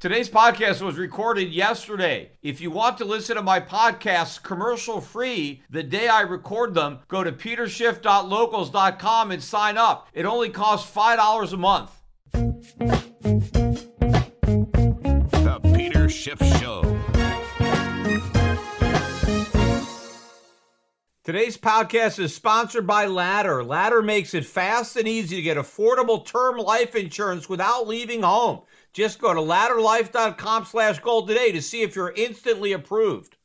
Today's podcast was recorded yesterday. If you want to listen to my podcasts commercial free the day I record them, go to peterschiff.locals.com and sign up. It only costs $5 a month. The Peter Schiff Show. Today's podcast is sponsored by Ladder. Ladder makes it fast and easy to get affordable term life insurance without leaving home. Just go to ladderlife.com slash gold today to see if you're instantly approved.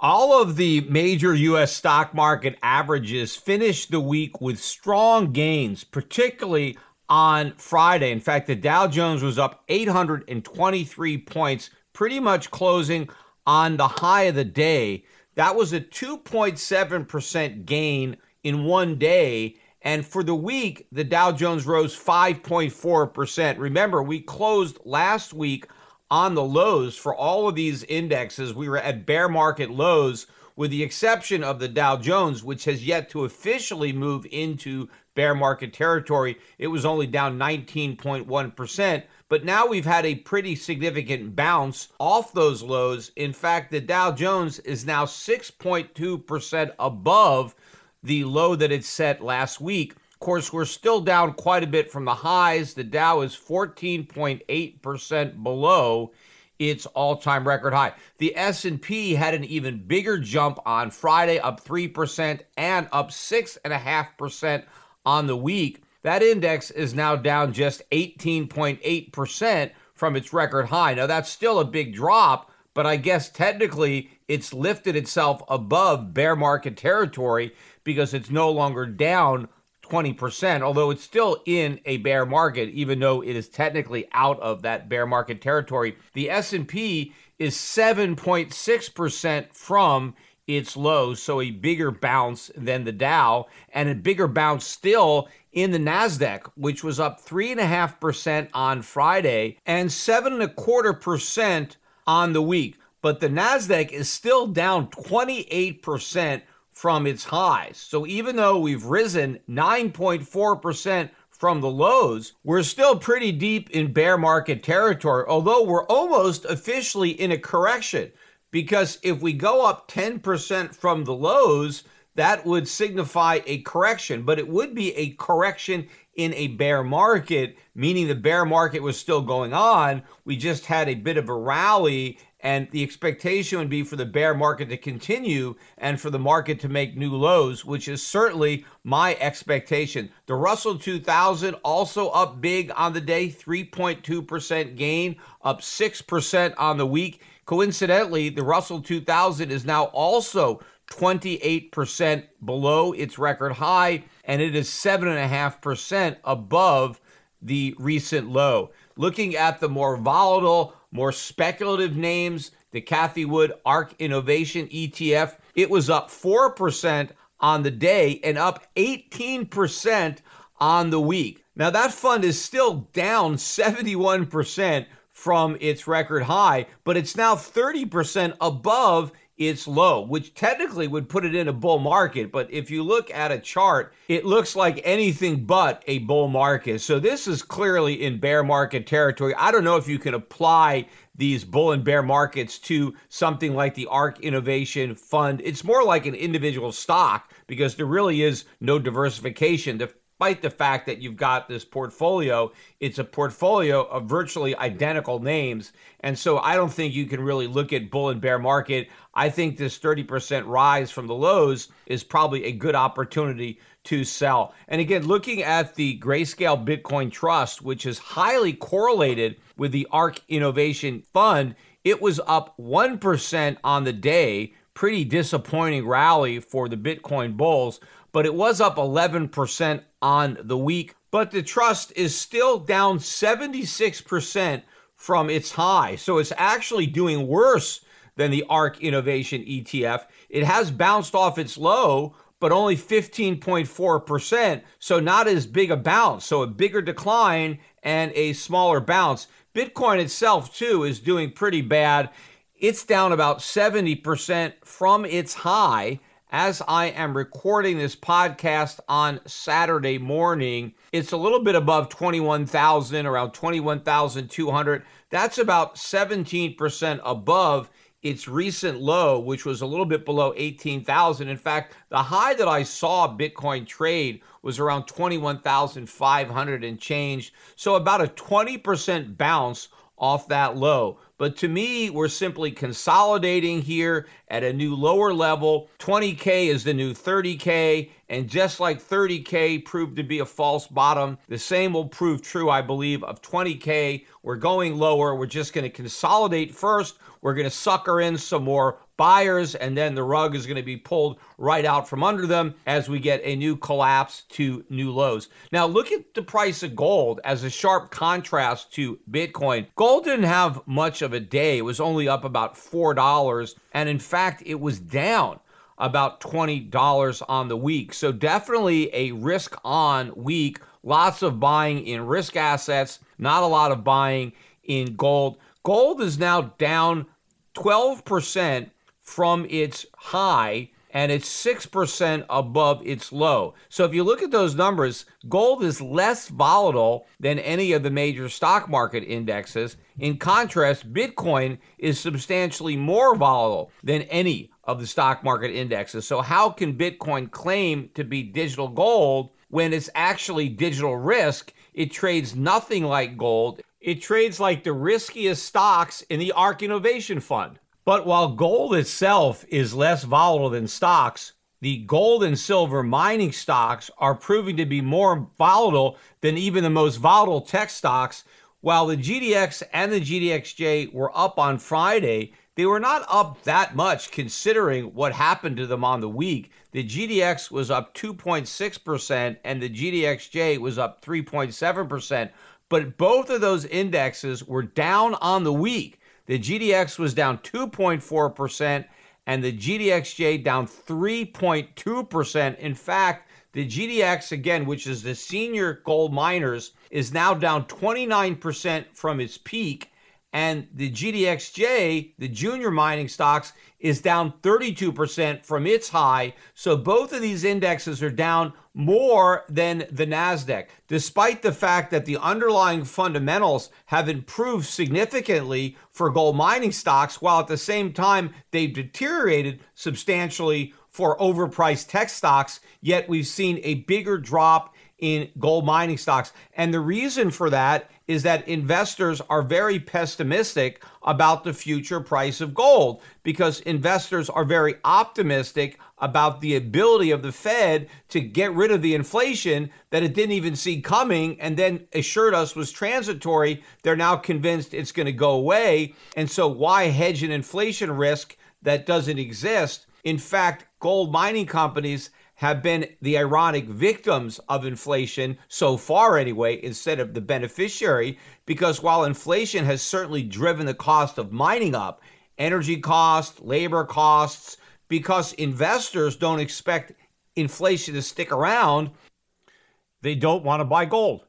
All of the major U.S. stock market averages finished the week with strong gains, particularly on Friday. In fact, the Dow Jones was up 823 points, pretty much closing on the high of the day. That was a 2.7% gain in one day and for the week, the Dow Jones rose 5.4%. Remember, we closed last week on the lows for all of these indexes. We were at bear market lows, with the exception of the Dow Jones, which has yet to officially move into bear market territory. It was only down 19.1%. But now we've had a pretty significant bounce off those lows. In fact, the Dow Jones is now 6.2% above the low that it set last week. Of course, we're still down quite a bit from the highs. The Dow is 14.8% below its all-time record high. The S&P had an even bigger jump on Friday, up 3% and up 6.5% on the week. That index is now down just 18.8% from its record high. Now, that's still a big drop, but I guess technically it's lifted itself above bear market territory because it's no longer down 20%, although it's still in a bear market even though it is technically out of that bear market territory. The S&P is 7.6% from its lows, so a bigger bounce than the Dow and a bigger bounce still in the Nasdaq, which was up 3.5% on Friday and 7.25% on the week. But the Nasdaq is still down 28% from its highs. So even though we've risen 9.4% from the lows, we're still pretty deep in bear market territory, although we're almost officially in a correction. Because if we go up 10% from the lows, that would signify a correction, but it would be a correction in a bear market, meaning the bear market was still going on. We just had a bit of a rally and the expectation would be for the bear market to continue and for the market to make new lows, which is certainly my expectation. The Russell 2000 also up big on the day, 3.2% gain, up 6% on the week. Coincidentally, the Russell 2000 is now also 28% below its record high, and it is 7.5% above the recent low. Looking at the more volatile, more speculative names, the Cathie Wood ARK Innovation ETF, it was up 4% on the day and up 18% on the week. Now, that fund is still down 71% from its record high, but it's now 30% above its low, which technically would put it in a bull market. But if you look at a chart, it looks like anything but a bull market. So this is clearly in bear market territory. I don't know if you can apply these bull and bear markets to something like the ARK Innovation Fund. It's more like an individual stock because there really is no diversification. The despite the fact that you've got this portfolio, it's a portfolio of virtually identical names. And so I don't think you can really look at bull and bear market. I think this 30% rise from the lows is probably a good opportunity to sell. And again, looking at the Grayscale Bitcoin Trust, which is highly correlated with the ARK Innovation Fund, it was up 1% on the day. Pretty disappointing rally for the Bitcoin bulls but it was up 11% on the week. But the trust is still down 76% from its high. So it's actually doing worse than the ARK Innovation ETF. It has bounced off its low, but only 15.4%. So not as big a bounce. So a bigger decline and a smaller bounce. Bitcoin itself, too, is doing pretty bad. It's down about 70% from its high as I am recording this podcast on Saturday morning, it's a little bit above 21,000, around 21,200. That's about 17% above its recent low, which was a little bit below 18,000. In fact, the high that I saw Bitcoin trade was around 21,500 and change. So about a 20% bounce off that low. But to me, we're simply consolidating here at a new lower level. 20K is the new 30K. And just like 30K proved to be a false bottom, the same will prove true, I believe, of 20K. We're going lower. We're just going to consolidate first. We're going to sucker in some more buyers, and then the rug is going to be pulled right out from under them as we get a new collapse to new lows. Now, look at the price of gold as a sharp contrast to Bitcoin. Gold didn't have much of a day, it was only up about $4, and in fact, it was down about $20 on the week. So, definitely a risk on week. Lots of buying in risk assets, not a lot of buying in gold. Gold is now down 12% from its high and it's 6% above its low. So if you look at those numbers, gold is less volatile than any of the major stock market indexes. In contrast, Bitcoin is substantially more volatile than any of the stock market indexes. So how can Bitcoin claim to be digital gold when it's actually digital risk? It trades nothing like gold. It trades like the riskiest stocks in the ARK Innovation Fund. But while gold itself is less volatile than stocks, the gold and silver mining stocks are proving to be more volatile than even the most volatile tech stocks. While the GDX and the GDXJ were up on Friday, they were not up that much considering what happened to them on the week. The GDX was up 2.6% and the GDXJ was up 3.7%. But both of those indexes were down on the week. The GDX was down 2.4%, and the GDXJ down 3.2%. In fact, the GDX, again, which is the senior gold miners, is now down 29% from its peak and the GDXJ, the junior mining stocks, is down 32% from its high. So both of these indexes are down more than the NASDAQ, despite the fact that the underlying fundamentals have improved significantly for gold mining stocks, while at the same time they've deteriorated substantially for overpriced tech stocks. Yet we've seen a bigger drop in gold mining stocks. And the reason for that is that investors are very pessimistic about the future price of gold because investors are very optimistic about the ability of the Fed to get rid of the inflation that it didn't even see coming and then assured us was transitory. They're now convinced it's going to go away. And so, why hedge an inflation risk that doesn't exist? In fact, gold mining companies have been the ironic victims of inflation so far, anyway, instead of the beneficiary. Because while inflation has certainly driven the cost of mining up, energy costs, labor costs, because investors don't expect inflation to stick around, they don't want to buy gold.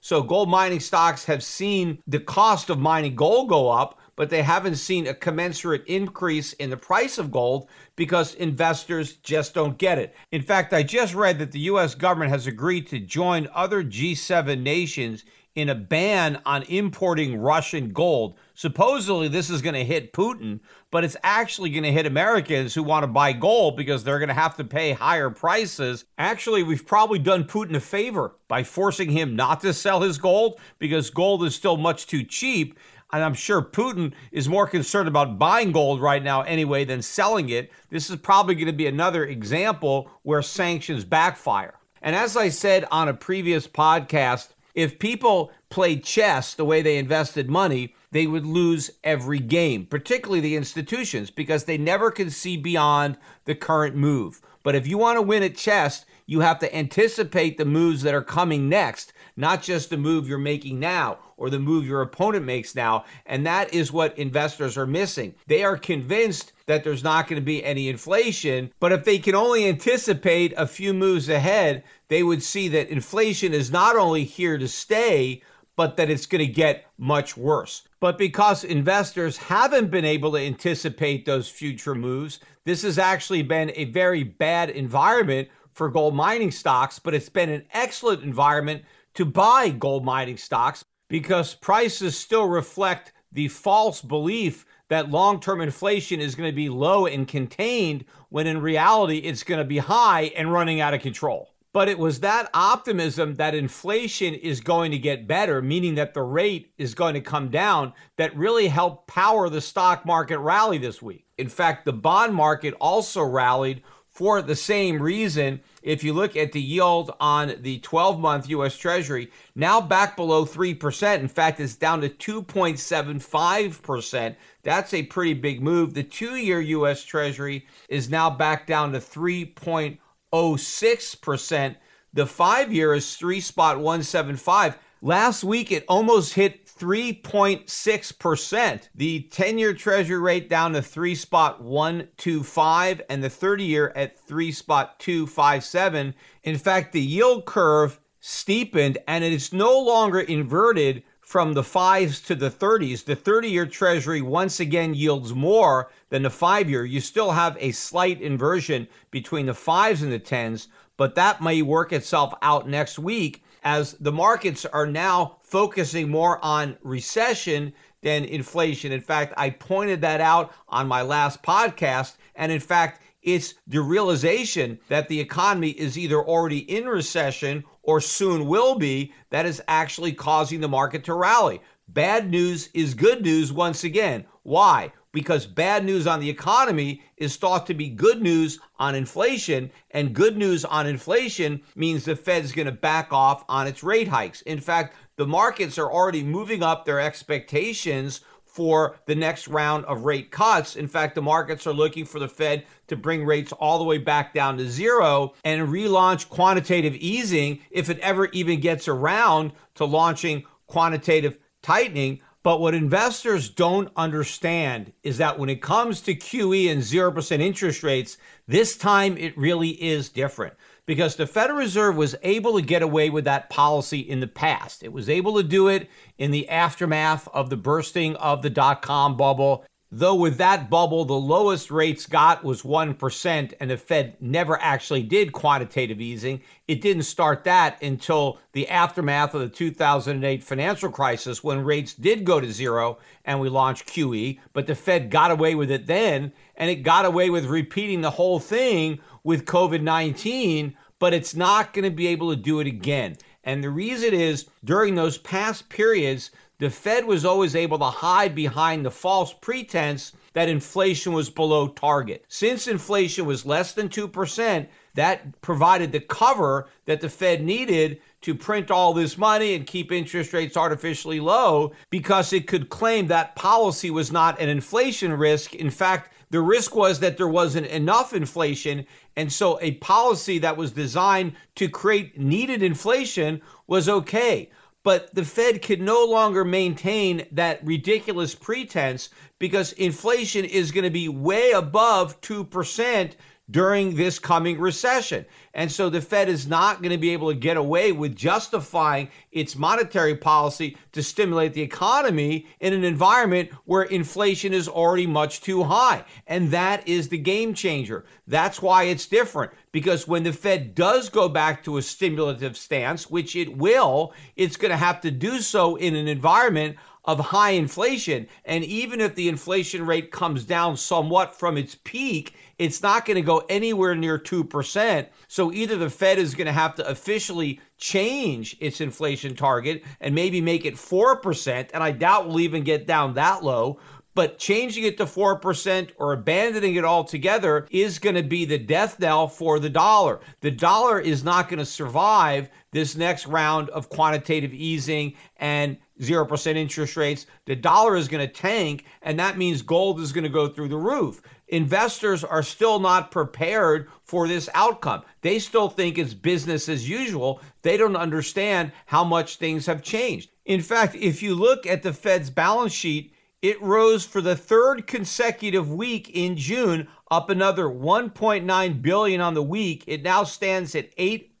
So gold mining stocks have seen the cost of mining gold go up, but they haven't seen a commensurate increase in the price of gold because investors just don't get it. In fact, I just read that the US government has agreed to join other G7 nations in a ban on importing Russian gold. Supposedly, this is going to hit Putin, but it's actually going to hit Americans who want to buy gold because they're going to have to pay higher prices. Actually, we've probably done Putin a favor by forcing him not to sell his gold because gold is still much too cheap. And I'm sure Putin is more concerned about buying gold right now anyway than selling it. This is probably going to be another example where sanctions backfire. And as I said on a previous podcast, if people played chess the way they invested money, they would lose every game, particularly the institutions, because they never can see beyond the current move. But if you want to win at chess, you have to anticipate the moves that are coming next, not just the move you're making now or the move your opponent makes now. And that is what investors are missing. They are convinced that there's not going to be any inflation, but if they can only anticipate a few moves ahead, they would see that inflation is not only here to stay, but that it's going to get much worse. But because investors haven't been able to anticipate those future moves, this has actually been a very bad environment for gold mining stocks, but it's been an excellent environment to buy gold mining stocks because prices still reflect the false belief that long term inflation is going to be low and contained when in reality it's going to be high and running out of control. But it was that optimism that inflation is going to get better, meaning that the rate is going to come down, that really helped power the stock market rally this week. In fact, the bond market also rallied for the same reason. If you look at the yield on the 12 month US Treasury, now back below 3%. In fact, it's down to 2.75%. That's a pretty big move. The two year US Treasury is now back down to 3.06%. The five year is 3 spot 175. Last week, it almost hit 3.6%. The 10 year treasury rate down to 3 spot 125 and the 30 year at 3 spot 257. In fact, the yield curve steepened and it is no longer inverted from the fives to the 30s. The 30 year treasury once again yields more than the five year. You still have a slight inversion between the fives and the tens, but that may work itself out next week as the markets are now focusing more on recession than inflation. In fact, I pointed that out on my last podcast. And in fact, it's the realization that the economy is either already in recession or soon will be that is actually causing the market to rally. Bad news is good news once again. Why? because bad news on the economy is thought to be good news on inflation, and good news on inflation means the Fed's going to back off on its rate hikes. In fact, the markets are already moving up their expectations for the next round of rate cuts. In fact, the markets are looking for the Fed to bring rates all the way back down to zero and relaunch quantitative easing if it ever even gets around to launching quantitative tightening. But what investors don't understand is that when it comes to QE and 0% interest rates, this time it really is different because the Federal Reserve was able to get away with that policy in the past. It was able to do it in the aftermath of the bursting of the dot com bubble. Though with that bubble, the lowest rates got was 1%, and the Fed never actually did quantitative easing. It didn't start that until the aftermath of the 2008 financial crisis when rates did go to zero and we launched QE. But the Fed got away with it then, and it got away with repeating the whole thing with COVID 19, but it's not going to be able to do it again. And the reason is during those past periods, the Fed was always able to hide behind the false pretense that inflation was below target. Since inflation was less than 2%, that provided the cover that the Fed needed to print all this money and keep interest rates artificially low because it could claim that policy was not an inflation risk. In fact, the risk was that there wasn't enough inflation. And so a policy that was designed to create needed inflation was okay. But the Fed can no longer maintain that ridiculous pretense because inflation is going to be way above 2% during this coming recession. And so the Fed is not going to be able to get away with justifying its monetary policy to stimulate the economy in an environment where inflation is already much too high. And that is the game changer. That's why it's different. Because when the Fed does go back to a stimulative stance, which it will, it's going to have to do so in an environment of high inflation. And even if the inflation rate comes down somewhat from its peak, it's not going to go anywhere near 2%. So either the Fed is going to have to officially change its inflation target and maybe make it 4%, and I doubt we'll even get down that low. But changing it to 4% or abandoning it altogether is going to be the death knell for the dollar. The dollar is not going to survive this next round of quantitative easing and 0% interest rates. The dollar is going to tank, and that means gold is going to go through the roof. Investors are still not prepared for this outcome. They still think it's business as usual. They don't understand how much things have changed. In fact, if you look at the Fed's balance sheet, it rose for the third consecutive week in June, up another 1.9 billion on the week. It now stands at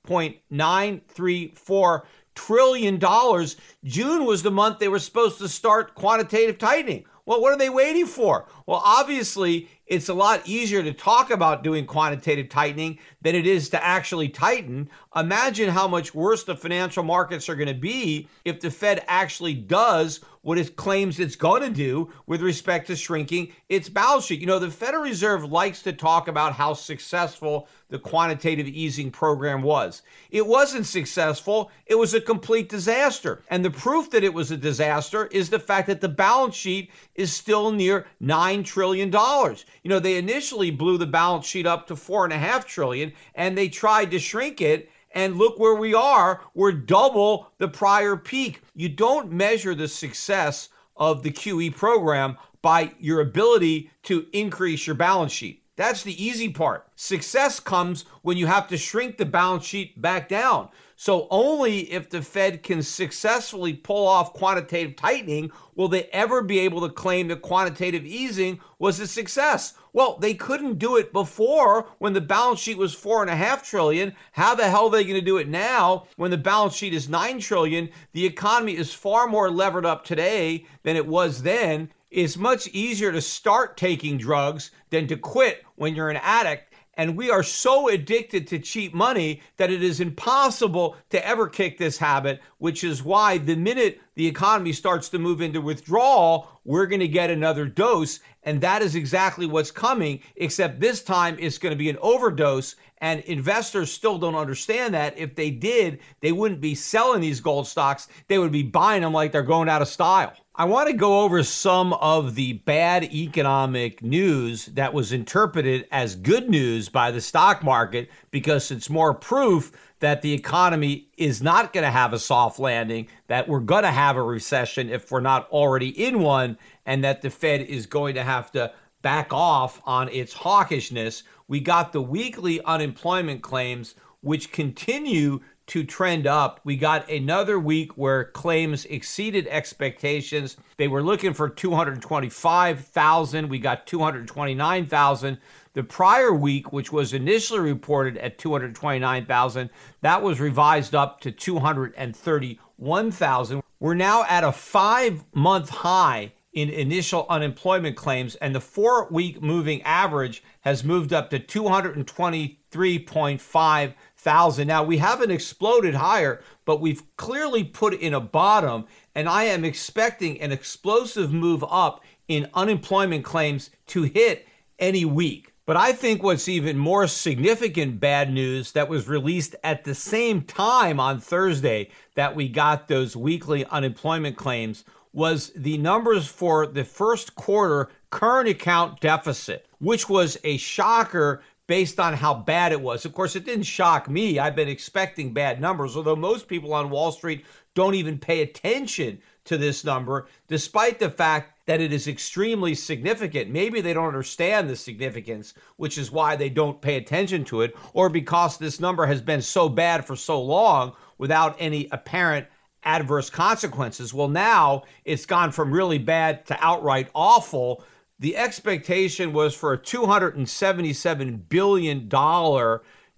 8.934 trillion dollars. June was the month they were supposed to start quantitative tightening. Well, what are they waiting for? Well, obviously, it's a lot easier to talk about doing quantitative tightening than it is to actually tighten. Imagine how much worse the financial markets are going to be if the Fed actually does what it claims it's going to do with respect to shrinking its balance sheet. You know, the Federal Reserve likes to talk about how successful the quantitative easing program was. It wasn't successful, it was a complete disaster. And the proof that it was a disaster is the fact that the balance sheet is still near $9 trillion. You know, they initially blew the balance sheet up to 4.5 trillion and they tried to shrink it and look where we are. We're double the prior peak. You don't measure the success of the QE program by your ability to increase your balance sheet. That's the easy part. Success comes when you have to shrink the balance sheet back down. So, only if the Fed can successfully pull off quantitative tightening will they ever be able to claim that quantitative easing was a success. Well, they couldn't do it before when the balance sheet was four and a half trillion. How the hell are they going to do it now when the balance sheet is nine trillion? The economy is far more levered up today than it was then. It's much easier to start taking drugs than to quit when you're an addict and we are so addicted to cheap money that it is impossible to ever kick this habit, which is why the minute the economy starts to move into withdrawal, we're going to get another dose. And that is exactly what's coming, except this time it's going to be an overdose. And investors still don't understand that. If they did, they wouldn't be selling these gold stocks, they would be buying them like they're going out of style. I want to go over some of the bad economic news that was interpreted as good news by the stock market because it's more proof that the economy is not going to have a soft landing, that we're going to have a recession if we're not already in one, and that the Fed is going to have to back off on its hawkishness. We got the weekly unemployment claims, which continue to trend up. We got another week where claims exceeded expectations. They were looking for 225,000. We got 229,000. The prior week, which was initially reported at 229,000, that was revised up to 231,000. We're now at a five month high in initial unemployment claims, and the four week moving average has moved up to 223.5 thousand. Now we haven't exploded higher, but we've clearly put in a bottom, and I am expecting an explosive move up in unemployment claims to hit any week. But I think what's even more significant bad news that was released at the same time on Thursday that we got those weekly unemployment claims was the numbers for the first quarter current account deficit, which was a shocker based on how bad it was. Of course, it didn't shock me. I've been expecting bad numbers, although most people on Wall Street don't even pay attention to this number, despite the fact that it is extremely significant. Maybe they don't understand the significance, which is why they don't pay attention to it, or because this number has been so bad for so long without any apparent adverse consequences. Well, now it's gone from really bad to outright awful The expectation was for a $277 billion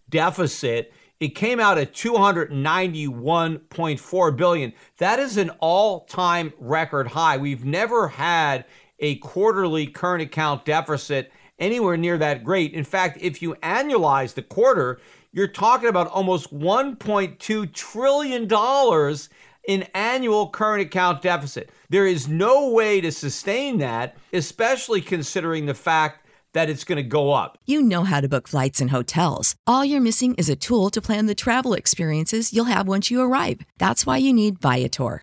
deficit. It came out at 291.4 billion. That is an all-time record high. We've never had a quarterly current account deficit anywhere near that great. In fact, if you annualize the quarter, you're talking about almost $1.2 trillion in annual current account deficit. There is no way to sustain that, especially considering the fact that it's going to go up. You know how to book flights and hotels. All you're missing is a tool to plan the travel experiences you'll have once you arrive. That's why you need Viator.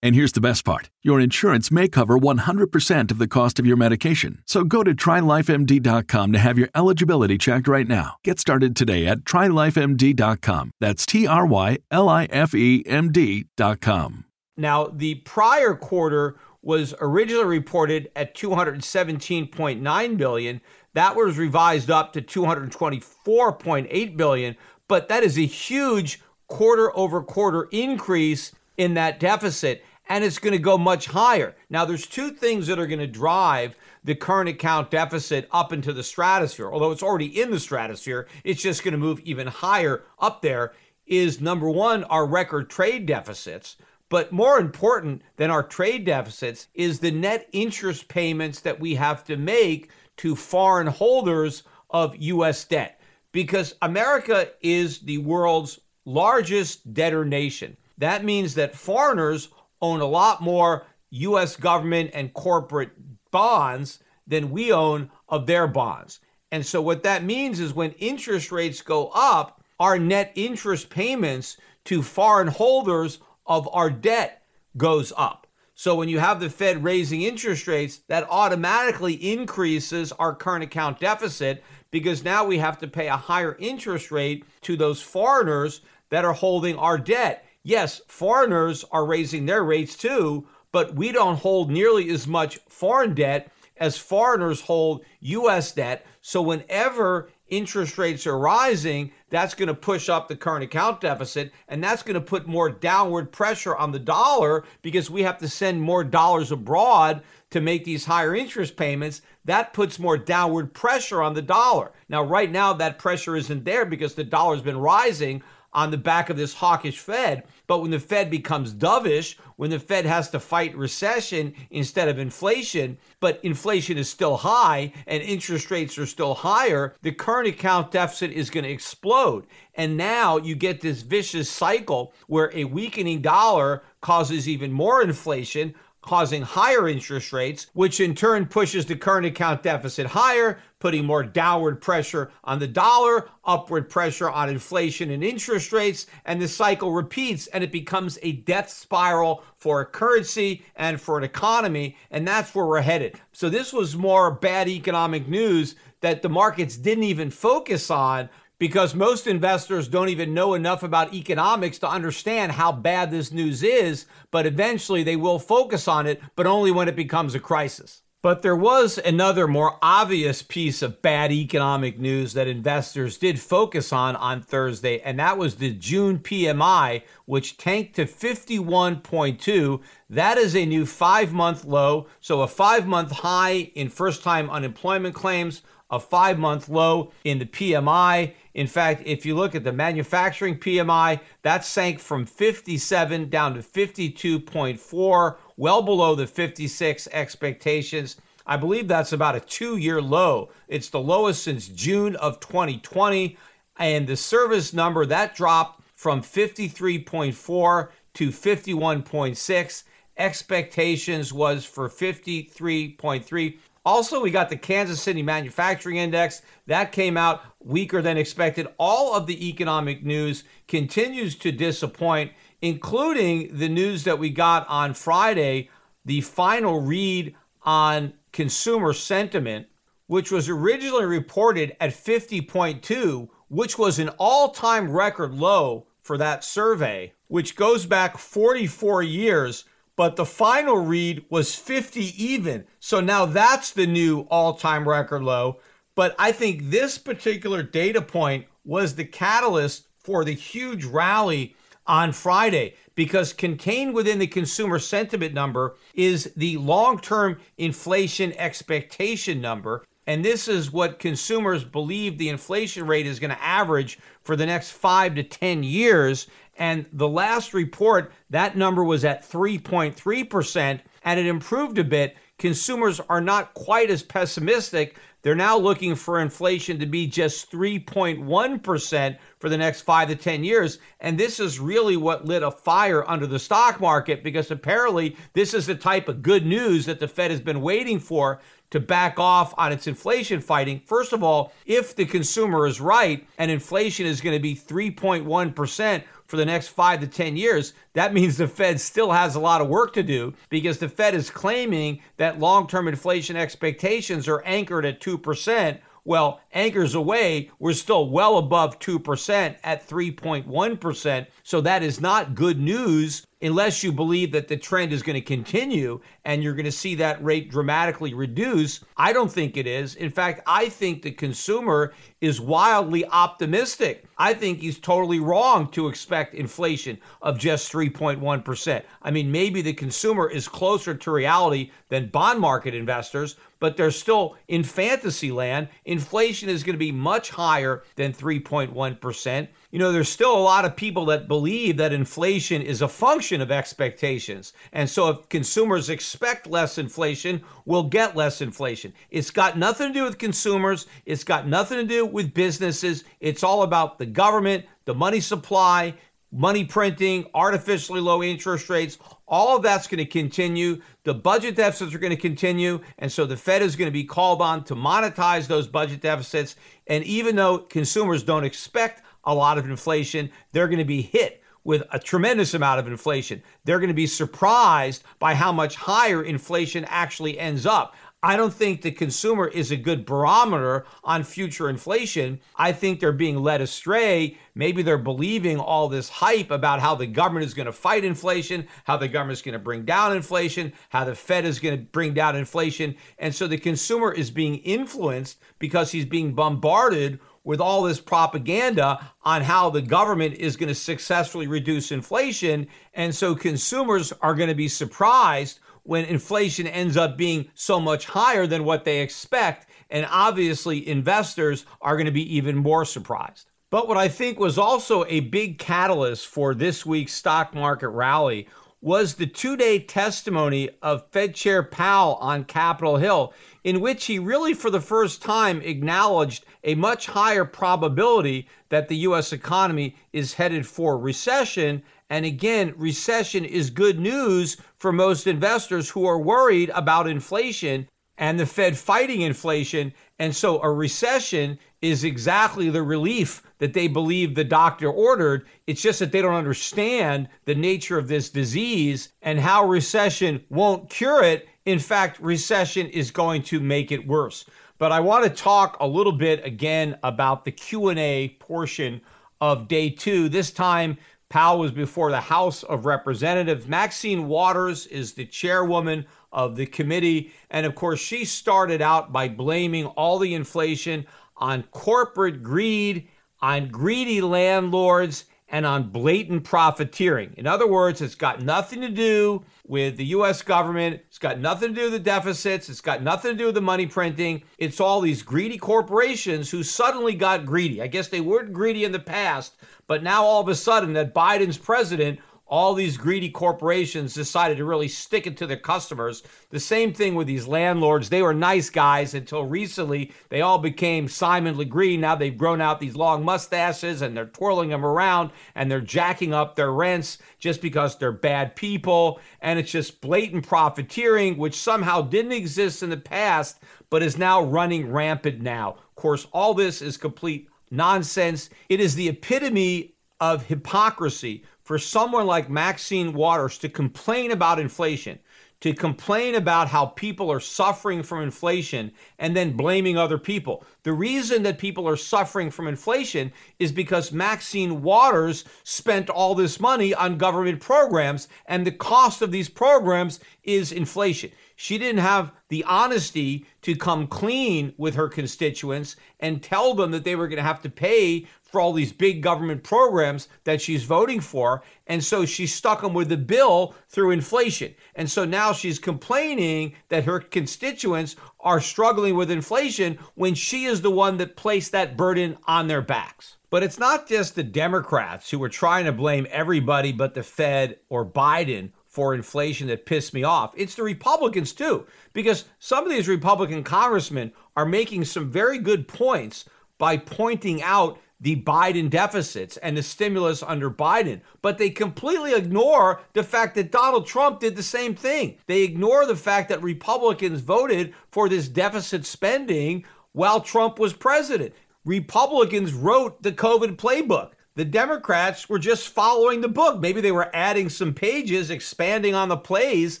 And here's the best part your insurance may cover 100% of the cost of your medication. So go to trylifemd.com to have your eligibility checked right now. Get started today at trylifemd.com. That's T R Y L I F E M D.com. Now, the prior quarter was originally reported at 217.9 billion. That was revised up to 224.8 billion, but that is a huge quarter over quarter increase in that deficit and it's going to go much higher. Now, there's two things that are going to drive the current account deficit up into the stratosphere. Although it's already in the stratosphere, it's just going to move even higher up there. Is number one, our record trade deficits. But more important than our trade deficits is the net interest payments that we have to make to foreign holders of U.S. debt. Because America is the world's largest debtor nation. That means that foreigners own a lot more U.S. government and corporate bonds than we own of their bonds. And so, what that means is when interest rates go up, our net interest payments to foreign holders of our debt goes up. So, when you have the Fed raising interest rates, that automatically increases our current account deficit because now we have to pay a higher interest rate to those foreigners that are holding our debt yes, foreigners are raising their rates too, but we don't hold nearly as much foreign debt as foreigners hold U.S. debt. So whenever interest rates are rising, that's going to push up the current account deficit, and that's going to put more downward pressure on the dollar because we have to send more dollars abroad to make these higher interest payments. That puts more downward pressure on the dollar. Now, right now, that pressure isn't there because the dollar's been rising on the back of this hawkish Fed. But when the Fed becomes dovish, when the Fed has to fight recession instead of inflation, but inflation is still high and interest rates are still higher, the current account deficit is going to explode. And now you get this vicious cycle where a weakening dollar causes even more inflation, causing higher interest rates, which in turn pushes the current account deficit higher, putting more downward pressure on the dollar, upward pressure on inflation and interest rates, and the cycle repeats and it becomes a death spiral for a currency and for an economy, and that's where we're headed. So this was more bad economic news that the markets didn't even focus on because most investors don't even know enough about economics to understand how bad this news is, but eventually they will focus on it, but only when it becomes a crisis. But there was another more obvious piece of bad economic news that investors did focus on on Thursday, and that was the June PMI, which tanked to 51.2. That is a new five month low, so a five month high in first time unemployment claims, a five month low in the PMI. In fact, if you look at the manufacturing PMI, that sank from 57 down to 52.4, well below the 56 expectations. I believe that's about a two year low. It's the lowest since June of 2020. And the service number that dropped from 53.4 to 51.6. Expectations was for 53.3. Also, we got the Kansas City Manufacturing Index. That came out weaker than expected. All of the economic news continues to disappoint, including the news that we got on Friday, the final read on consumer sentiment, which was originally reported at 50.2, which was an all time record low for that survey, which goes back 44 years but the final read was 50 even. So now that's the new all time record low. But I think this particular data point was the catalyst for the huge rally on Friday because contained within the consumer sentiment number is the long term inflation expectation number. And this is what consumers believe the inflation rate is going to average for the next five to 10 years. And the last report, that number was at 3.3%, and it improved a bit. Consumers are not quite as pessimistic. They're now looking for inflation to be just 3.1% for the next five to 10 years. And this is really what lit a fire under the stock market because apparently this is the type of good news that the Fed has been waiting for to back off on its inflation fighting. First of all, if the consumer is right and inflation is going to be 3.1% for the next five to 10 years, that means the Fed still has a lot of work to do because the Fed is claiming that long term inflation expectations are anchored at 2%. Well, anchors away, we're still well above 2% at 3.1%. So that is not good news unless you believe that the trend is going to continue and you're going to see that rate dramatically reduce. I don't think it is. In fact, I think the consumer is wildly optimistic. I think he's totally wrong to expect inflation of just 3.1%. I mean, maybe the consumer is closer to reality than bond market investors, but they're still in fantasy land. Inflation is going to be much higher than 3.1% you know, there's still a lot of people that believe that inflation is a function of expectations. And so if consumers expect less inflation, we'll get less inflation. It's got nothing to do with consumers, it's got nothing to do with businesses. It's all about the government, the money supply, money printing, artificially low interest rates, all of that's going to continue. The budget deficits are going to continue. And so the Fed is going to be called on to monetize those budget deficits. And even though consumers don't expect a lot of inflation. They're going to be hit with a tremendous amount of inflation. They're going to be surprised by how much higher inflation actually ends up. I don't think the consumer is a good barometer on future inflation. I think they're being led astray. Maybe they're believing all this hype about how the government is going to fight inflation, how the government is going to bring down inflation, how the Fed is going to bring down inflation. And so the consumer is being influenced because he's being bombarded with all this propaganda on how the government is going to successfully reduce inflation. And so consumers are going to be surprised when inflation ends up being so much higher than what they expect. And obviously, investors are going to be even more surprised. But what I think was also a big catalyst for this week's stock market rally was the two day testimony of Fed Chair Powell on Capitol Hill, in which he really, for the first time, acknowledged a much higher probability that the U.S. economy is headed for recession. And again, recession is good news for most investors who are worried about inflation and the Fed fighting inflation. And so a recession is exactly the relief that they believe the doctor ordered. It's just that they don't understand the nature of this disease and how recession won't cure it. In fact, recession is going to make it worse. But I want to talk a little bit again about the Q&A portion of day 2. This time Powell was before the House of Representatives. Maxine Waters is the chairwoman of the committee. And of course, she started out by blaming all the inflation on corporate greed, on greedy landlords, and on blatant profiteering. In other words, it's got nothing to do with the US government. It's got nothing to do with the deficits. It's got nothing to do with the money printing. It's all these greedy corporations who suddenly got greedy. I guess they weren't greedy in the past, but now all of a sudden that Biden's president all these greedy corporations decided to really stick it to their customers. The same thing with these landlords. They were nice guys until recently. They all became Simon Legree. Now they've grown out these long mustaches and they're twirling them around and they're jacking up their rents just because they're bad people. And it's just blatant profiteering, which somehow didn't exist in the past, but is now running rampant now. Of course, all this is complete nonsense. It is the epitome of hypocrisy for someone like Maxine Waters to complain about inflation, to complain about how people are suffering from inflation and then blaming other people. The reason that people are suffering from inflation is because Maxine Waters spent all this money on government programs, and the cost of these programs is inflation. She didn't have the honesty to come clean with her constituents and tell them that they were going to have to pay for all these big government programs that she's voting for. And so she stuck them with the bill through inflation. And so now she's complaining that her constituents are struggling with inflation when she is the one that placed that burden on their backs. But it's not just the Democrats who are trying to blame everybody but the Fed or Biden for inflation that pissed me off. It's the Republicans too, because some of these Republican congressmen are making some very good points by pointing out the Biden deficits and the stimulus under Biden, but they completely ignore the fact that Donald Trump did the same thing. They ignore the fact that Republicans voted for this deficit spending while Trump was president. Republicans wrote the COVID playbook. The Democrats were just following the book. Maybe they were adding some pages, expanding on the plays,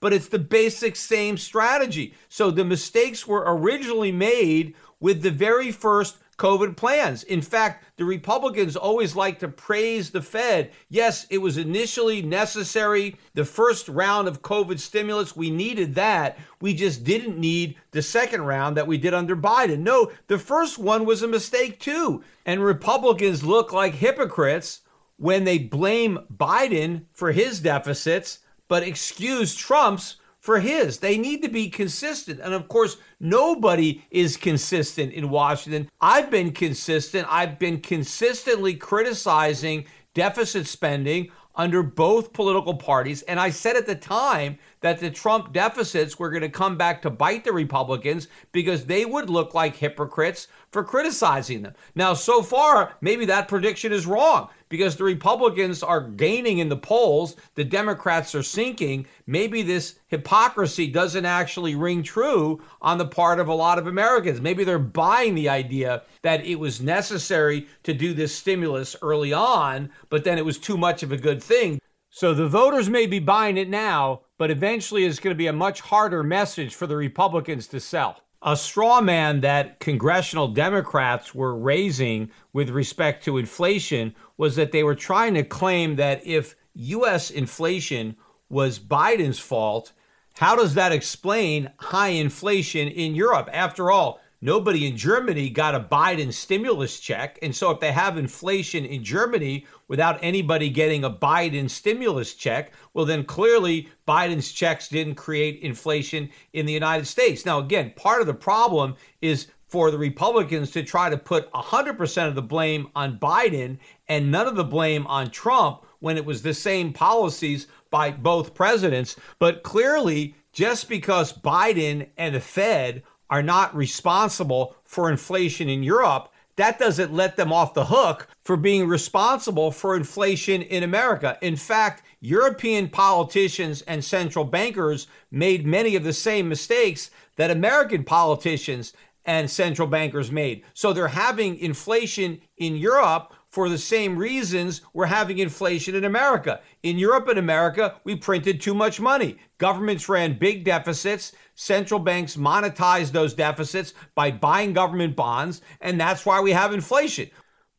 but it's the basic same strategy. So the mistakes were originally made with the very first COVID plans. In fact, the Republicans always like to praise the Fed. Yes, it was initially necessary. The first round of COVID stimulus, we needed that. We just didn't need the second round that we did under Biden. No, the first one was a mistake too. And Republicans look like hypocrites when they blame Biden for his deficits, but excuse Trump's for his. They need to be consistent. And of course, nobody is consistent in Washington. I've been consistent. I've been consistently criticizing deficit spending under both political parties. And I said at the time that the Trump deficits were going to come back to bite the Republicans because they would look like hypocrites for criticizing them. Now, so far, maybe that prediction is wrong because the Republicans are gaining in the polls, the Democrats are sinking. Maybe this hypocrisy doesn't actually ring true on the part of a lot of Americans. Maybe they're buying the idea that it was necessary to do this stimulus early on, but then it was too much of a good thing. So the voters may be buying it now, but eventually it's going to be a much harder message for the Republicans to sell a straw man that congressional Democrats were raising with respect to inflation was that they were trying to claim that if U.S. inflation was Biden's fault, how does that explain high inflation in Europe? After all, nobody in Germany got a Biden stimulus check. And so if they have inflation in Germany without anybody getting a Biden stimulus check, well, then clearly Biden's checks didn't create inflation in the United States. Now, again, part of the problem is for the Republicans to try to put 100% of the blame on Biden and none of the blame on Trump when it was the same policies by both presidents. But clearly, just because Biden and the Fed are not responsible for inflation in Europe, that doesn't let them off the hook for being responsible for inflation in America. In fact, European politicians and central bankers made many of the same mistakes that American politicians and central bankers made. So they're having inflation in Europe for the same reasons we're having inflation in America. In Europe and America, we printed too much money. Governments ran big deficits. Central banks monetized those deficits by buying government bonds, and that's why we have inflation.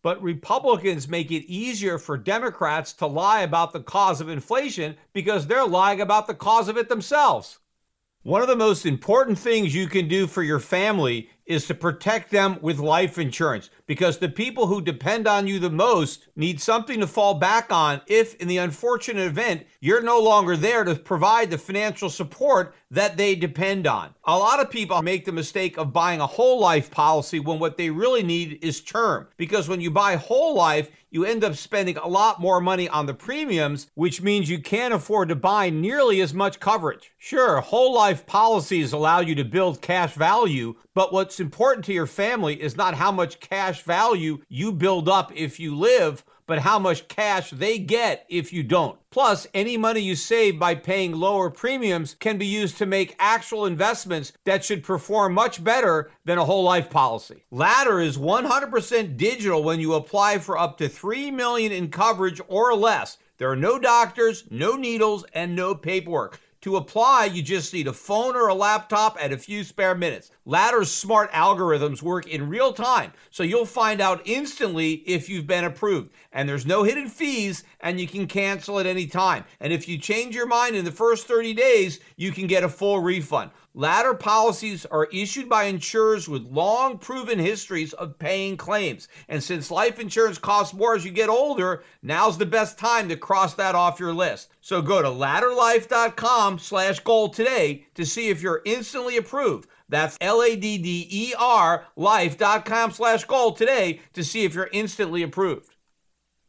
But Republicans make it easier for Democrats to lie about the cause of inflation because they're lying about the cause of it themselves. One of the most important things you can do for your family is to protect them with life insurance because the people who depend on you the most need something to fall back on if, in the unfortunate event, you're no longer there to provide the financial support that they depend on. A lot of people make the mistake of buying a whole life policy when what they really need is term because when you buy whole life, you end up spending a lot more money on the premiums, which means you can't afford to buy nearly as much coverage. Sure, whole life policies allow you to build cash value, but what's important to your family is not how much cash value you build up if you live, but how much cash they get if you don't. Plus, any money you save by paying lower premiums can be used to make actual investments that should perform much better than a whole life policy. Ladder is 100% digital when you apply for up to 3 million in coverage or less. There are no doctors, no needles, and no paperwork. To apply, you just need a phone or a laptop and a few spare minutes. Ladder's smart algorithms work in real time, so you'll find out instantly if you've been approved. And there's no hidden fees, and you can cancel at any time. And if you change your mind in the first 30 days, you can get a full refund. Ladder policies are issued by insurers with long proven histories of paying claims. And since life insurance costs more as you get older, now's the best time to cross that off your list. So go to ladderlife.com slash gold today to see if you're instantly approved. That's L-A-D-D-E-R life.com slash gold today to see if you're instantly approved.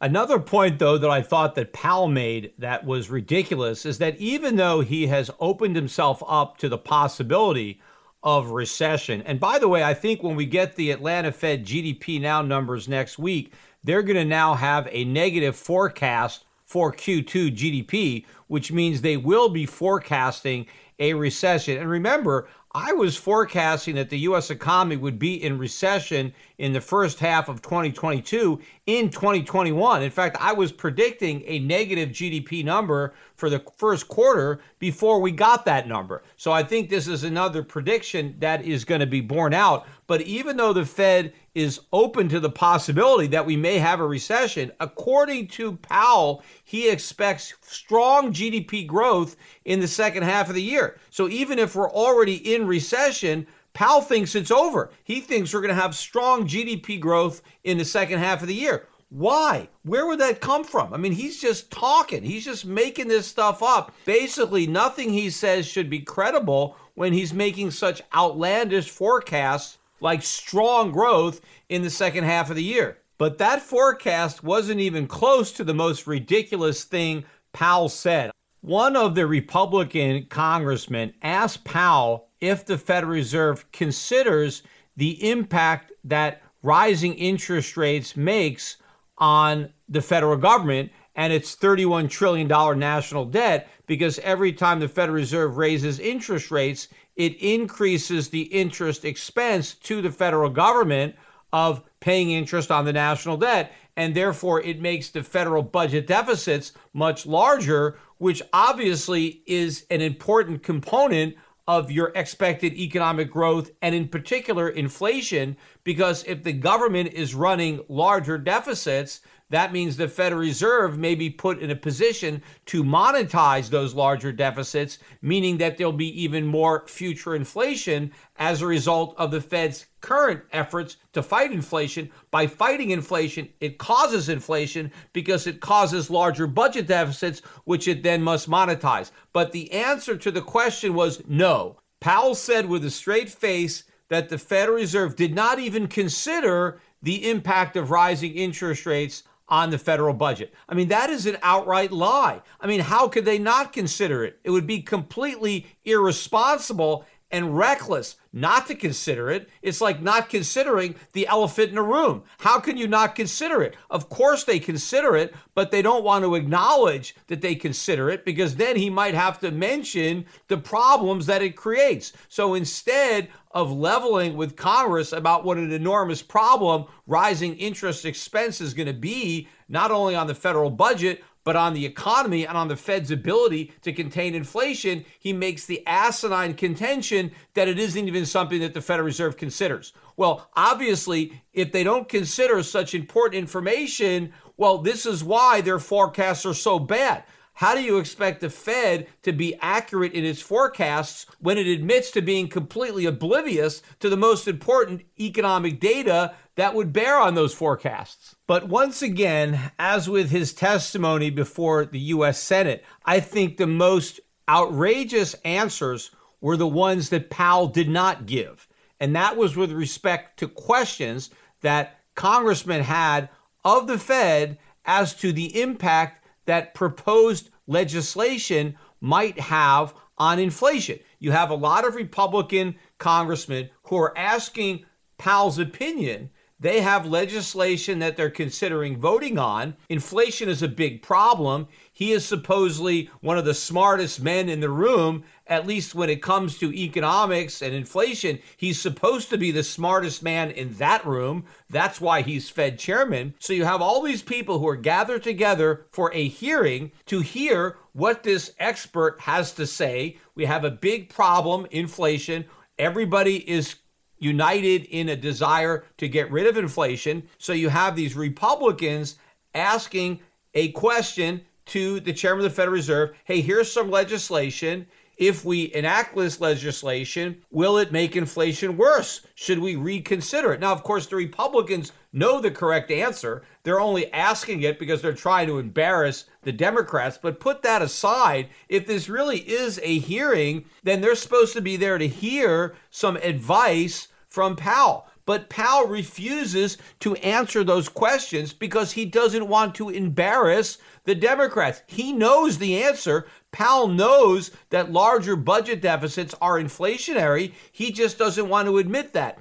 Another point, though, that I thought that Powell made that was ridiculous is that even though he has opened himself up to the possibility of recession, and by the way, I think when we get the Atlanta Fed GDP Now numbers next week, they're going to now have a negative forecast for Q2 GDP, which means they will be forecasting a recession. And remember, I was forecasting that the U.S. economy would be in recession in the first half of 2022 in 2021. In fact, I was predicting a negative GDP number for the first quarter before we got that number. So I think this is another prediction that is going to be borne out. But even though the Fed is open to the possibility that we may have a recession, according to Powell, he expects strong GDP growth in the second half of the year. So even if we're already in recession, Powell thinks it's over. He thinks we're going to have strong GDP growth in the second half of the year. Why? Where would that come from? I mean, he's just talking. He's just making this stuff up. Basically, nothing he says should be credible when he's making such outlandish forecasts like strong growth in the second half of the year. But that forecast wasn't even close to the most ridiculous thing Powell said. One of the Republican congressmen asked Powell if the Federal Reserve considers the impact that rising interest rates makes on the federal government and its $31 trillion national debt because every time the Federal Reserve raises interest rates, it increases the interest expense to the federal government of paying interest on the national debt. And therefore, it makes the federal budget deficits much larger, which obviously is an important component of your expected economic growth and in particular inflation because if the government is running larger deficits that means the Federal Reserve may be put in a position to monetize those larger deficits, meaning that there'll be even more future inflation as a result of the Fed's current efforts to fight inflation. By fighting inflation, it causes inflation because it causes larger budget deficits, which it then must monetize. But the answer to the question was no. Powell said with a straight face that the Federal Reserve did not even consider the impact of rising interest rates on the federal budget. I mean, that is an outright lie. I mean, how could they not consider it? It would be completely irresponsible and reckless not to consider it. It's like not considering the elephant in the room. How can you not consider it? Of course they consider it, but they don't want to acknowledge that they consider it because then he might have to mention the problems that it creates. So instead of leveling with Congress about what an enormous problem rising interest expense is going to be, not only on the federal budget, but on the economy and on the Fed's ability to contain inflation, he makes the asinine contention that it isn't even something that the Federal Reserve considers. Well, obviously, if they don't consider such important information, well, this is why their forecasts are so bad. How do you expect the Fed to be accurate in its forecasts when it admits to being completely oblivious to the most important economic data that would bear on those forecasts. But once again, as with his testimony before the U.S. Senate, I think the most outrageous answers were the ones that Powell did not give. And that was with respect to questions that congressmen had of the Fed as to the impact that proposed legislation might have on inflation. You have a lot of Republican congressmen who are asking Powell's opinion they have legislation that they're considering voting on. Inflation is a big problem. He is supposedly one of the smartest men in the room, at least when it comes to economics and inflation. He's supposed to be the smartest man in that room. That's why he's Fed chairman. So you have all these people who are gathered together for a hearing to hear what this expert has to say. We have a big problem, inflation. Everybody is united in a desire to get rid of inflation. So you have these Republicans asking a question to the chairman of the Federal Reserve hey, here's some legislation. If we enact this legislation, will it make inflation worse? Should we reconsider it? Now, of course, the Republicans know the correct answer. They're only asking it because they're trying to embarrass the Democrats. But put that aside, if this really is a hearing, then they're supposed to be there to hear some advice from Powell. But Powell refuses to answer those questions because he doesn't want to embarrass the Democrats. He knows the answer. Powell knows that larger budget deficits are inflationary. He just doesn't want to admit that.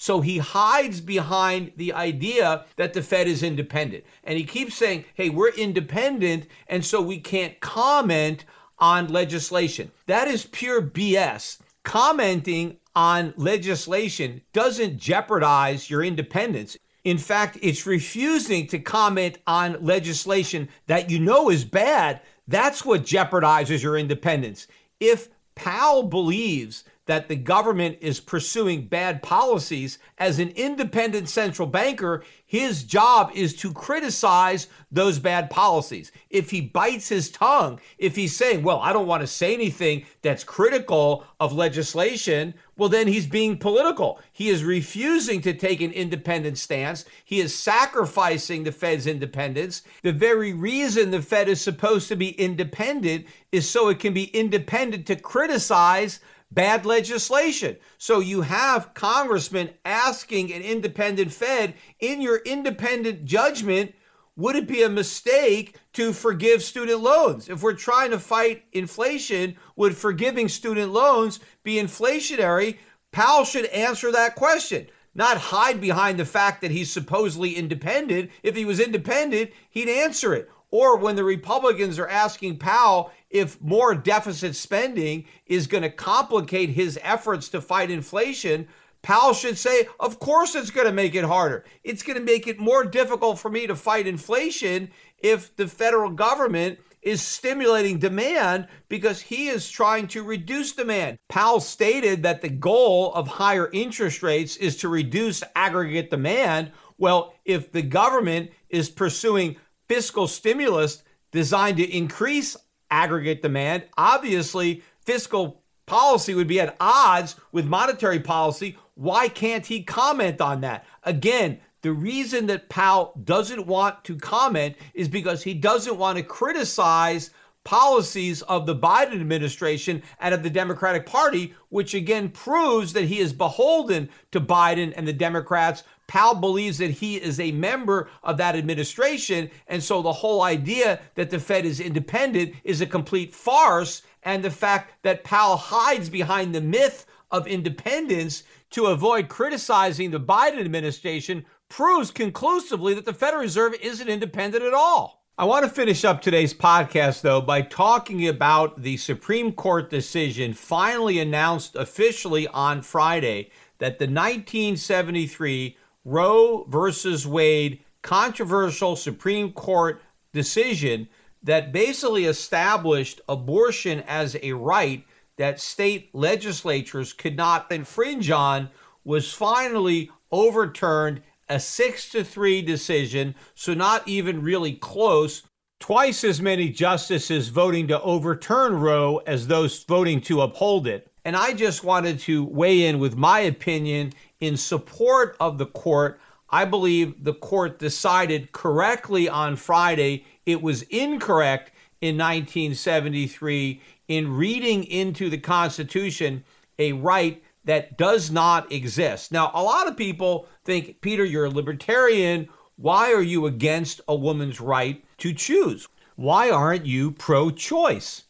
So he hides behind the idea that the Fed is independent. And he keeps saying, hey, we're independent, and so we can't comment on legislation. That is pure BS. Commenting on legislation doesn't jeopardize your independence. In fact, it's refusing to comment on legislation that you know is bad. That's what jeopardizes your independence. If Powell believes that the government is pursuing bad policies. As an independent central banker, his job is to criticize those bad policies. If he bites his tongue, if he's saying, well, I don't want to say anything that's critical of legislation, well, then he's being political. He is refusing to take an independent stance. He is sacrificing the Fed's independence. The very reason the Fed is supposed to be independent is so it can be independent to criticize bad legislation. So you have congressmen asking an independent Fed, in your independent judgment, would it be a mistake to forgive student loans? If we're trying to fight inflation, would forgiving student loans be inflationary? Powell should answer that question, not hide behind the fact that he's supposedly independent. If he was independent, he'd answer it. Or when the Republicans are asking Powell if more deficit spending is going to complicate his efforts to fight inflation, Powell should say, Of course, it's going to make it harder. It's going to make it more difficult for me to fight inflation if the federal government is stimulating demand because he is trying to reduce demand. Powell stated that the goal of higher interest rates is to reduce aggregate demand. Well, if the government is pursuing fiscal stimulus designed to increase aggregate demand. Obviously, fiscal policy would be at odds with monetary policy. Why can't he comment on that? Again, the reason that Powell doesn't want to comment is because he doesn't want to criticize policies of the Biden administration and of the Democratic Party, which again proves that he is beholden to Biden and the Democrats. Powell believes that he is a member of that administration. And so the whole idea that the Fed is independent is a complete farce. And the fact that Powell hides behind the myth of independence to avoid criticizing the Biden administration proves conclusively that the Federal Reserve isn't independent at all. I want to finish up today's podcast, though, by talking about the Supreme Court decision finally announced officially on Friday that the 1973 Roe versus Wade controversial Supreme Court decision that basically established abortion as a right that state legislatures could not infringe on was finally overturned a six to three decision, so not even really close. Twice as many justices voting to overturn Roe as those voting to uphold it. And I just wanted to weigh in with my opinion in support of the court. I believe the court decided correctly on Friday. It was incorrect in 1973 in reading into the Constitution a right that does not exist. Now, a lot of people think, Peter, you're a libertarian. Why are you against a woman's right to choose? Why aren't you pro choice?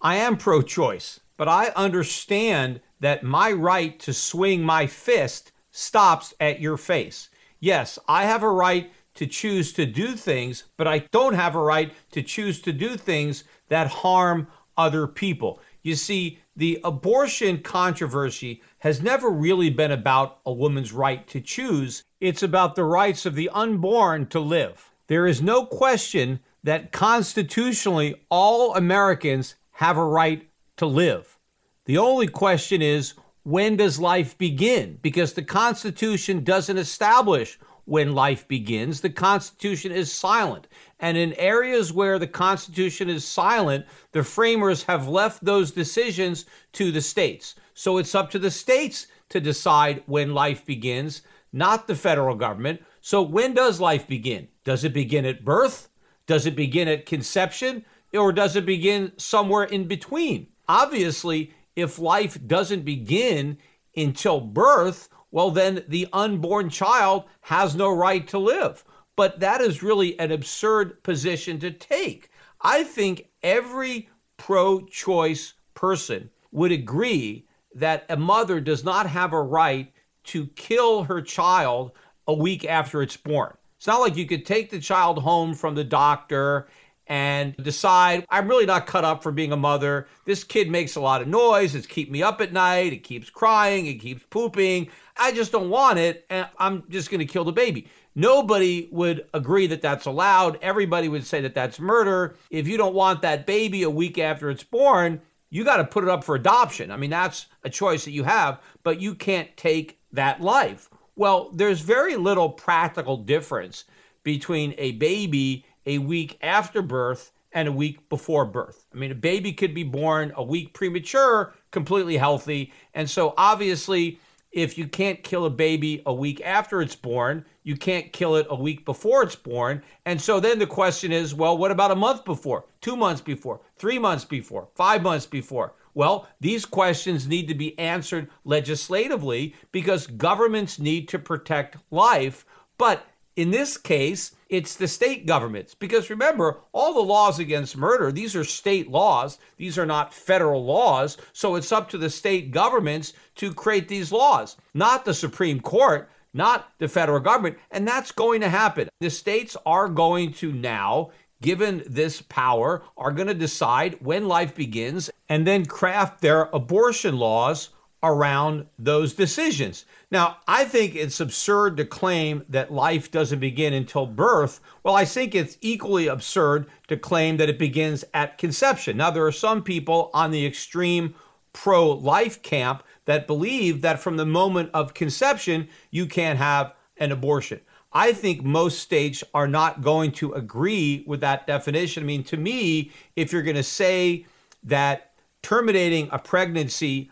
I am pro choice, but I understand that my right to swing my fist stops at your face. Yes, I have a right to choose to do things, but I don't have a right to choose to do things that harm other people. You see, the abortion controversy has never really been about a woman's right to choose. It's about the rights of the unborn to live. There is no question that constitutionally all Americans have a right to live. The only question is when does life begin? Because the Constitution doesn't establish when life begins. The Constitution is silent. And in areas where the Constitution is silent, the framers have left those decisions to the states. So it's up to the states to decide when life begins, not the federal government. So when does life begin? Does it begin at birth? Does it begin at conception? Or does it begin somewhere in between? Obviously, if life doesn't begin until birth, well, then the unborn child has no right to live. But that is really an absurd position to take. I think every pro choice person would agree that a mother does not have a right to kill her child a week after it's born. It's not like you could take the child home from the doctor and decide I'm really not cut up for being a mother. This kid makes a lot of noise. It's keep me up at night. It keeps crying. It keeps pooping. I just don't want it. And I'm just going to kill the baby. Nobody would agree that that's allowed. Everybody would say that that's murder. If you don't want that baby a week after it's born, you got to put it up for adoption. I mean, that's a choice that you have, but you can't take that life. Well, there's very little practical difference between a baby a week after birth and a week before birth. I mean, a baby could be born a week premature, completely healthy. And so, obviously, if you can't kill a baby a week after it's born, you can't kill it a week before it's born. And so then the question is well, what about a month before, two months before, three months before, five months before? Well, these questions need to be answered legislatively because governments need to protect life. But in this case, it's the state governments. Because remember, all the laws against murder, these are state laws. These are not federal laws. So it's up to the state governments to create these laws, not the Supreme Court, not the federal government. And that's going to happen. The states are going to now given this power, are going to decide when life begins and then craft their abortion laws around those decisions. Now, I think it's absurd to claim that life doesn't begin until birth. Well, I think it's equally absurd to claim that it begins at conception. Now, there are some people on the extreme pro life camp that believe that from the moment of conception, you can't have an abortion. I think most states are not going to agree with that definition. I mean, to me, if you're going to say that terminating a pregnancy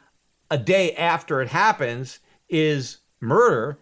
a day after it happens is murder,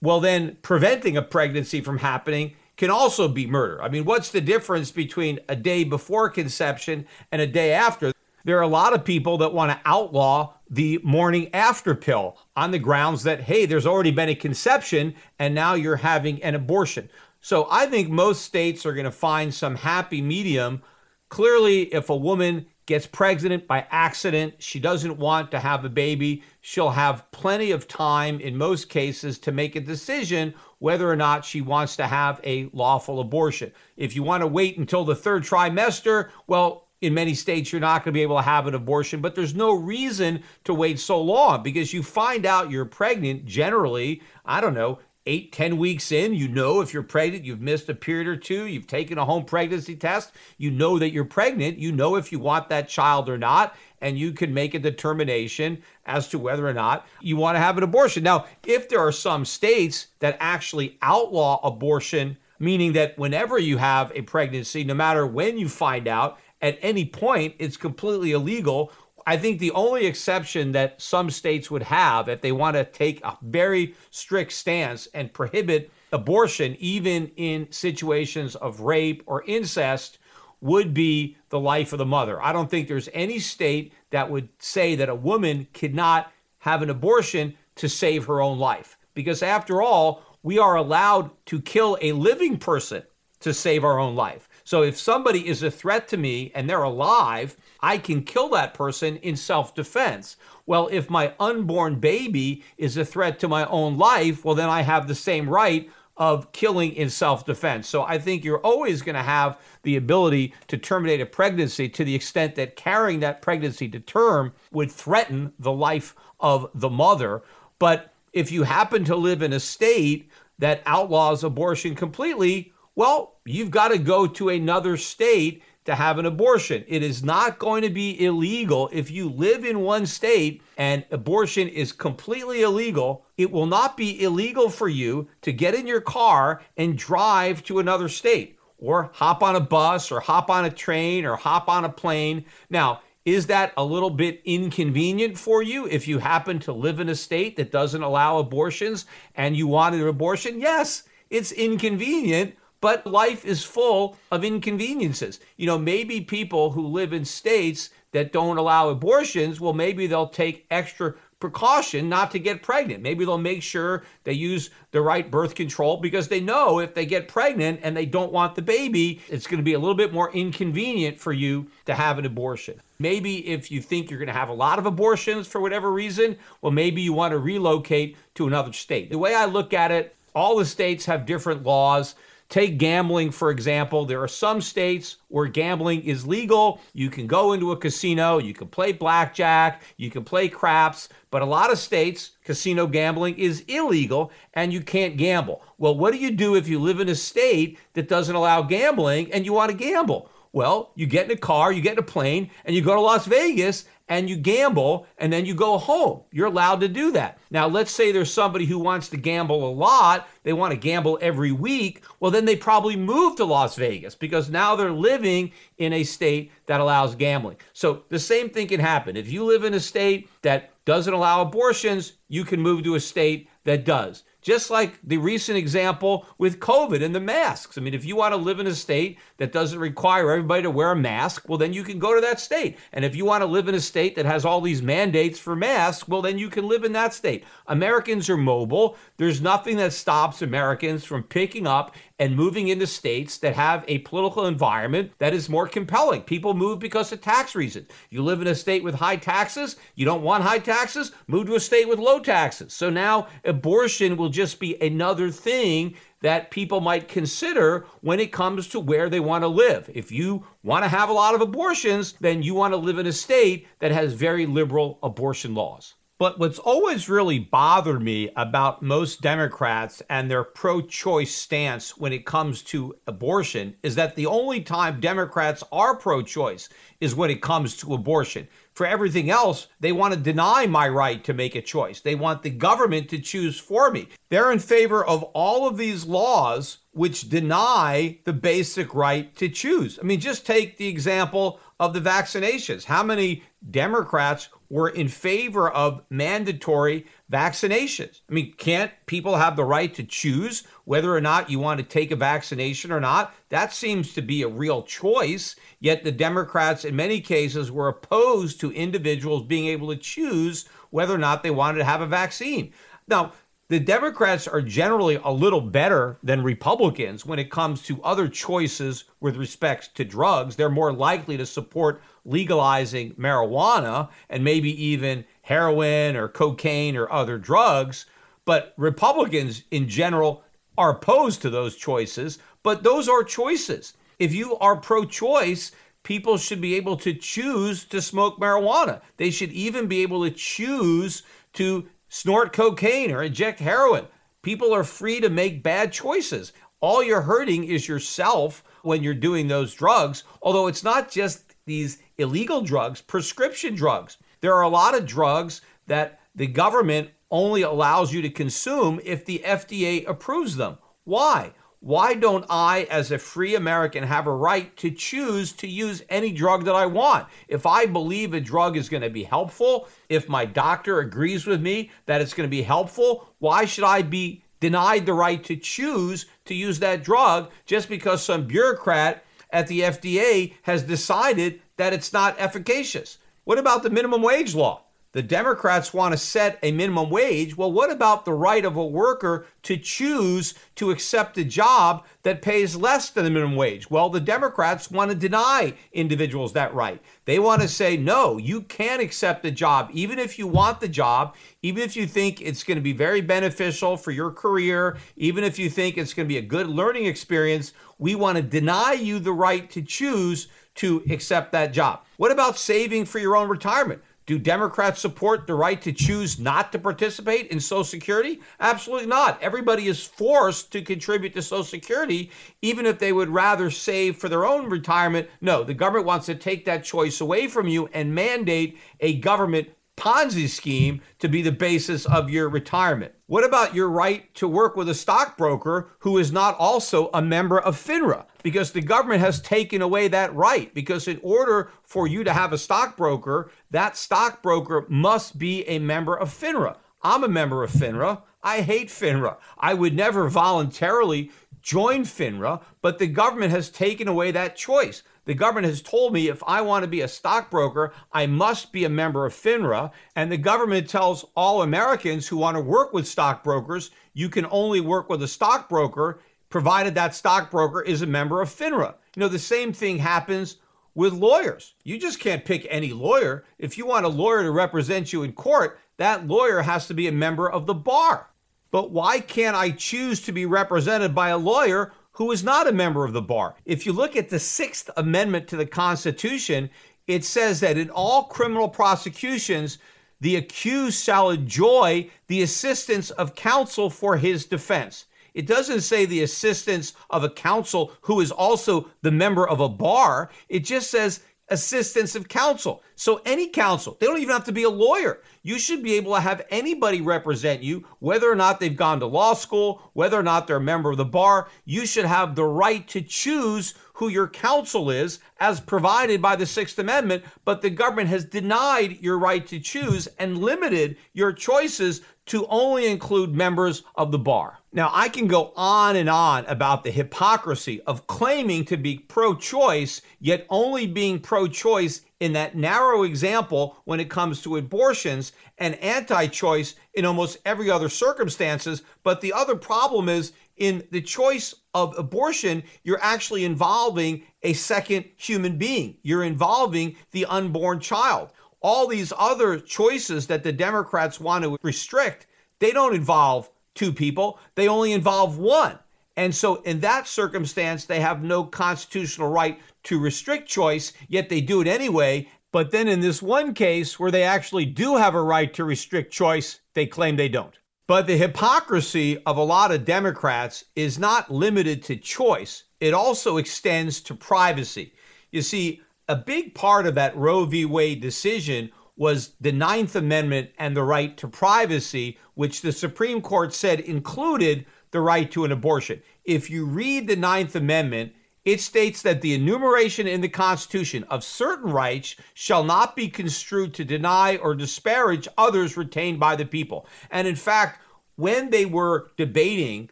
well, then preventing a pregnancy from happening can also be murder. I mean, what's the difference between a day before conception and a day after? There are a lot of people that want to outlaw the morning after pill on the grounds that, hey, there's already been a conception and now you're having an abortion. So I think most states are going to find some happy medium. Clearly, if a woman gets pregnant by accident, she doesn't want to have a baby, she'll have plenty of time in most cases to make a decision whether or not she wants to have a lawful abortion. If you want to wait until the third trimester, well, in many states, you're not going to be able to have an abortion, but there's no reason to wait so long because you find out you're pregnant generally, I don't know, eight, ten weeks in, you know if you're pregnant, you've missed a period or two, you've taken a home pregnancy test, you know that you're pregnant, you know if you want that child or not, and you can make a determination as to whether or not you want to have an abortion. Now, if there are some states that actually outlaw abortion, meaning that whenever you have a pregnancy, no matter when you find out, at any point, it's completely illegal I think the only exception that some states would have if they want to take a very strict stance and prohibit abortion, even in situations of rape or incest, would be the life of the mother. I don't think there's any state that would say that a woman cannot have an abortion to save her own life. Because after all, we are allowed to kill a living person to save our own life. So if somebody is a threat to me and they're alive, I can kill that person in self defense. Well, if my unborn baby is a threat to my own life, well, then I have the same right of killing in self defense. So I think you're always going to have the ability to terminate a pregnancy to the extent that carrying that pregnancy to term would threaten the life of the mother. But if you happen to live in a state that outlaws abortion completely, well, you've got to go to another state to have an abortion. It is not going to be illegal if you live in one state and abortion is completely illegal. It will not be illegal for you to get in your car and drive to another state or hop on a bus or hop on a train or hop on a plane. Now, is that a little bit inconvenient for you if you happen to live in a state that doesn't allow abortions and you wanted an abortion? Yes, it's inconvenient but life is full of inconveniences. You know, maybe people who live in states that don't allow abortions, well, maybe they'll take extra precaution not to get pregnant. Maybe they'll make sure they use the right birth control because they know if they get pregnant and they don't want the baby, it's going to be a little bit more inconvenient for you to have an abortion. Maybe if you think you're going to have a lot of abortions for whatever reason, well, maybe you want to relocate to another state. The way I look at it, all the states have different laws. Take gambling, for example. There are some states where gambling is legal. You can go into a casino, you can play blackjack, you can play craps, but a lot of states, casino gambling is illegal and you can't gamble. Well, what do you do if you live in a state that doesn't allow gambling and you want to gamble? Well, you get in a car, you get in a plane, and you go to Las Vegas and you gamble and then you go home. You're allowed to do that. Now, let's say there's somebody who wants to gamble a lot, they want to gamble every week. Well, then they probably move to Las Vegas because now they're living in a state that allows gambling. So the same thing can happen. If you live in a state that doesn't allow abortions, you can move to a state that does. Just like the recent example with COVID and the masks. I mean, if you want to live in a state that doesn't require everybody to wear a mask, well, then you can go to that state. And if you want to live in a state that has all these mandates for masks, well, then you can live in that state. Americans are mobile. There's nothing that stops Americans from picking up and moving into states that have a political environment that is more compelling. People move because of tax reasons. You live in a state with high taxes, you don't want high taxes, move to a state with low taxes. So now abortion will just be another thing that people might consider when it comes to where they want to live. If you want to have a lot of abortions, then you want to live in a state that has very liberal abortion laws. But what's always really bothered me about most Democrats and their pro choice stance when it comes to abortion is that the only time Democrats are pro choice is when it comes to abortion. For everything else, they want to deny my right to make a choice. They want the government to choose for me. They're in favor of all of these laws which deny the basic right to choose. I mean, just take the example of the vaccinations. How many Democrats were in favor of mandatory vaccinations? I mean, can't people have the right to choose whether or not you want to take a vaccination or not? That seems to be a real choice. Yet the Democrats, in many cases, were opposed to individuals being able to choose whether or not they wanted to have a vaccine. Now, the Democrats are generally a little better than Republicans when it comes to other choices with respect to drugs. They're more likely to support legalizing marijuana and maybe even heroin or cocaine or other drugs. But Republicans in general are opposed to those choices, but those are choices. If you are pro choice, people should be able to choose to smoke marijuana. They should even be able to choose to snort cocaine or inject heroin. People are free to make bad choices. All you're hurting is yourself when you're doing those drugs, although it's not just these illegal drugs, prescription drugs. There are a lot of drugs that the government only allows you to consume if the FDA approves them. Why? Why don't I, as a free American, have a right to choose to use any drug that I want? If I believe a drug is going to be helpful, if my doctor agrees with me that it's going to be helpful, why should I be denied the right to choose to use that drug just because some bureaucrat at the FDA has decided that it's not efficacious? What about the minimum wage law? The Democrats want to set a minimum wage. Well, what about the right of a worker to choose to accept a job that pays less than the minimum wage? Well, the Democrats want to deny individuals that right. They want to say, no, you can't accept a job, even if you want the job, even if you think it's going to be very beneficial for your career, even if you think it's going to be a good learning experience. We want to deny you the right to choose to accept that job. What about saving for your own retirement? Do Democrats support the right to choose not to participate in Social Security? Absolutely not. Everybody is forced to contribute to Social Security, even if they would rather save for their own retirement. No, the government wants to take that choice away from you and mandate a government Ponzi scheme to be the basis of your retirement. What about your right to work with a stockbroker who is not also a member of FINRA? Because the government has taken away that right. Because in order for you to have a stockbroker, that stockbroker must be a member of FINRA. I'm a member of FINRA. I hate FINRA. I would never voluntarily join FINRA, but the government has taken away that choice. The government has told me if I want to be a stockbroker, I must be a member of FINRA. And the government tells all Americans who want to work with stockbrokers, you can only work with a stockbroker provided that stockbroker is a member of FINRA. You know, the same thing happens with lawyers. You just can't pick any lawyer. If you want a lawyer to represent you in court, that lawyer has to be a member of the bar. But why can't I choose to be represented by a lawyer who is not a member of the bar. If you look at the Sixth Amendment to the Constitution, it says that in all criminal prosecutions, the accused shall enjoy the assistance of counsel for his defense. It doesn't say the assistance of a counsel who is also the member of a bar. It just says assistance of counsel. So, any counsel, they don't even have to be a lawyer. You should be able to have anybody represent you, whether or not they've gone to law school, whether or not they're a member of the bar. You should have the right to choose who your counsel is as provided by the Sixth Amendment. But the government has denied your right to choose and limited your choices to only include members of the bar. Now, I can go on and on about the hypocrisy of claiming to be pro choice, yet only being pro choice in that narrow example when it comes to abortions and anti choice in almost every other circumstances. But the other problem is in the choice of abortion, you're actually involving a second human being. You're involving the unborn child all these other choices that the Democrats want to restrict, they don't involve two people, they only involve one. And so, in that circumstance, they have no constitutional right to restrict choice, yet they do it anyway. But then, in this one case where they actually do have a right to restrict choice, they claim they don't. But the hypocrisy of a lot of Democrats is not limited to choice, it also extends to privacy. You see, a big part of that Roe v. Wade decision was the Ninth Amendment and the right to privacy, which the Supreme Court said included the right to an abortion. If you read the Ninth Amendment, it states that the enumeration in the Constitution of certain rights shall not be construed to deny or disparage others retained by the people. And in fact, when they were debating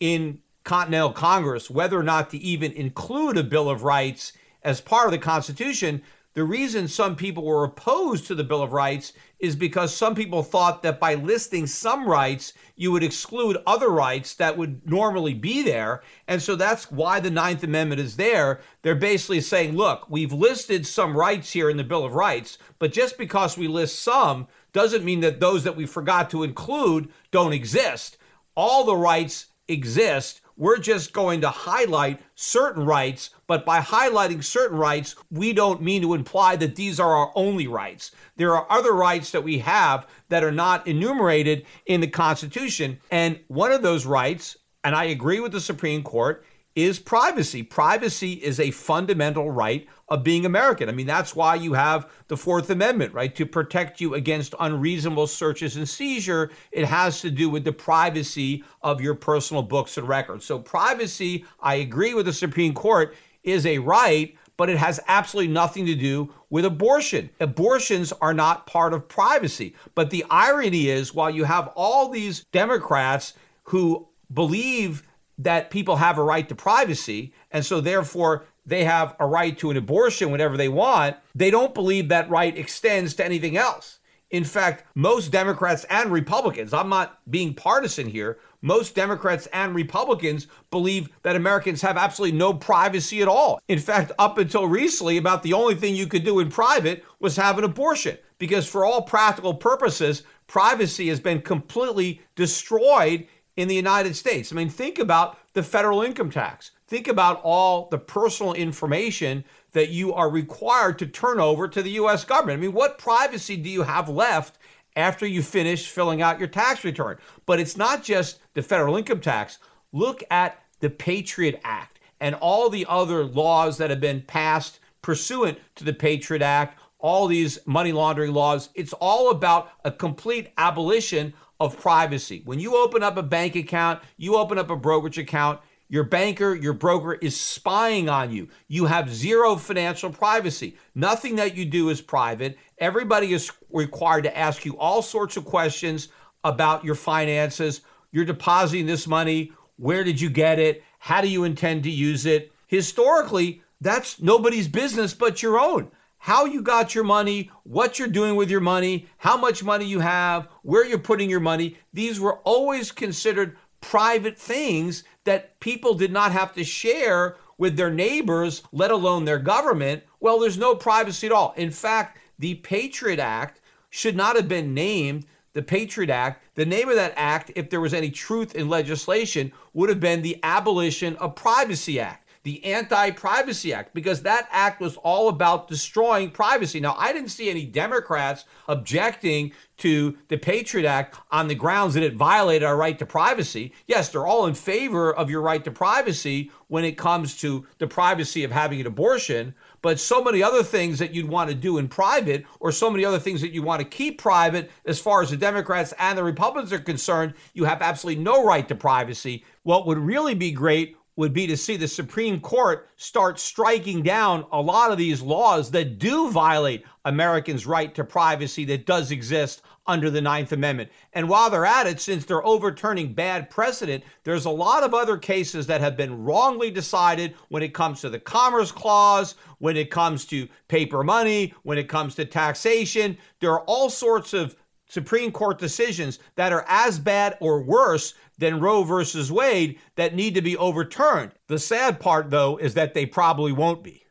in Continental Congress whether or not to even include a Bill of Rights as part of the Constitution, the reason some people were opposed to the Bill of Rights is because some people thought that by listing some rights, you would exclude other rights that would normally be there. And so that's why the Ninth Amendment is there. They're basically saying, look, we've listed some rights here in the Bill of Rights, but just because we list some doesn't mean that those that we forgot to include don't exist. All the rights exist we're just going to highlight certain rights, but by highlighting certain rights, we don't mean to imply that these are our only rights. There are other rights that we have that are not enumerated in the Constitution. And one of those rights, and I agree with the Supreme Court, is privacy. Privacy is a fundamental right of being American. I mean, that's why you have the Fourth Amendment, right? To protect you against unreasonable searches and seizure. It has to do with the privacy of your personal books and records. So, privacy, I agree with the Supreme Court, is a right, but it has absolutely nothing to do with abortion. Abortions are not part of privacy. But the irony is, while you have all these Democrats who believe that people have a right to privacy, and so therefore they have a right to an abortion whenever they want, they don't believe that right extends to anything else. In fact, most Democrats and Republicans, I'm not being partisan here, most Democrats and Republicans believe that Americans have absolutely no privacy at all. In fact, up until recently, about the only thing you could do in private was have an abortion, because for all practical purposes, privacy has been completely destroyed in the United States. I mean, think about the federal income tax. Think about all the personal information that you are required to turn over to the US government. I mean, what privacy do you have left after you finish filling out your tax return? But it's not just the federal income tax. Look at the Patriot Act and all the other laws that have been passed pursuant to the Patriot Act, all these money laundering laws. It's all about a complete abolition of privacy. When you open up a bank account, you open up a brokerage account, your banker, your broker is spying on you. You have zero financial privacy. Nothing that you do is private. Everybody is required to ask you all sorts of questions about your finances. You're depositing this money. Where did you get it? How do you intend to use it? Historically, that's nobody's business but your own how you got your money, what you're doing with your money, how much money you have, where you're putting your money. These were always considered private things that people did not have to share with their neighbors, let alone their government. Well, there's no privacy at all. In fact, the Patriot Act should not have been named the Patriot Act. The name of that act, if there was any truth in legislation, would have been the Abolition of Privacy Act the Anti Privacy Act, because that act was all about destroying privacy. Now, I didn't see any Democrats objecting to the Patriot Act on the grounds that it violated our right to privacy. Yes, they're all in favor of your right to privacy when it comes to the privacy of having an abortion, but so many other things that you'd want to do in private, or so many other things that you want to keep private, as far as the Democrats and the Republicans are concerned, you have absolutely no right to privacy. What would really be great would be to see the Supreme Court start striking down a lot of these laws that do violate Americans' right to privacy that does exist under the Ninth Amendment. And while they're at it, since they're overturning bad precedent, there's a lot of other cases that have been wrongly decided when it comes to the Commerce Clause, when it comes to paper money, when it comes to taxation. There are all sorts of Supreme Court decisions that are as bad or worse than Roe versus Wade that need to be overturned. The sad part, though, is that they probably won't be.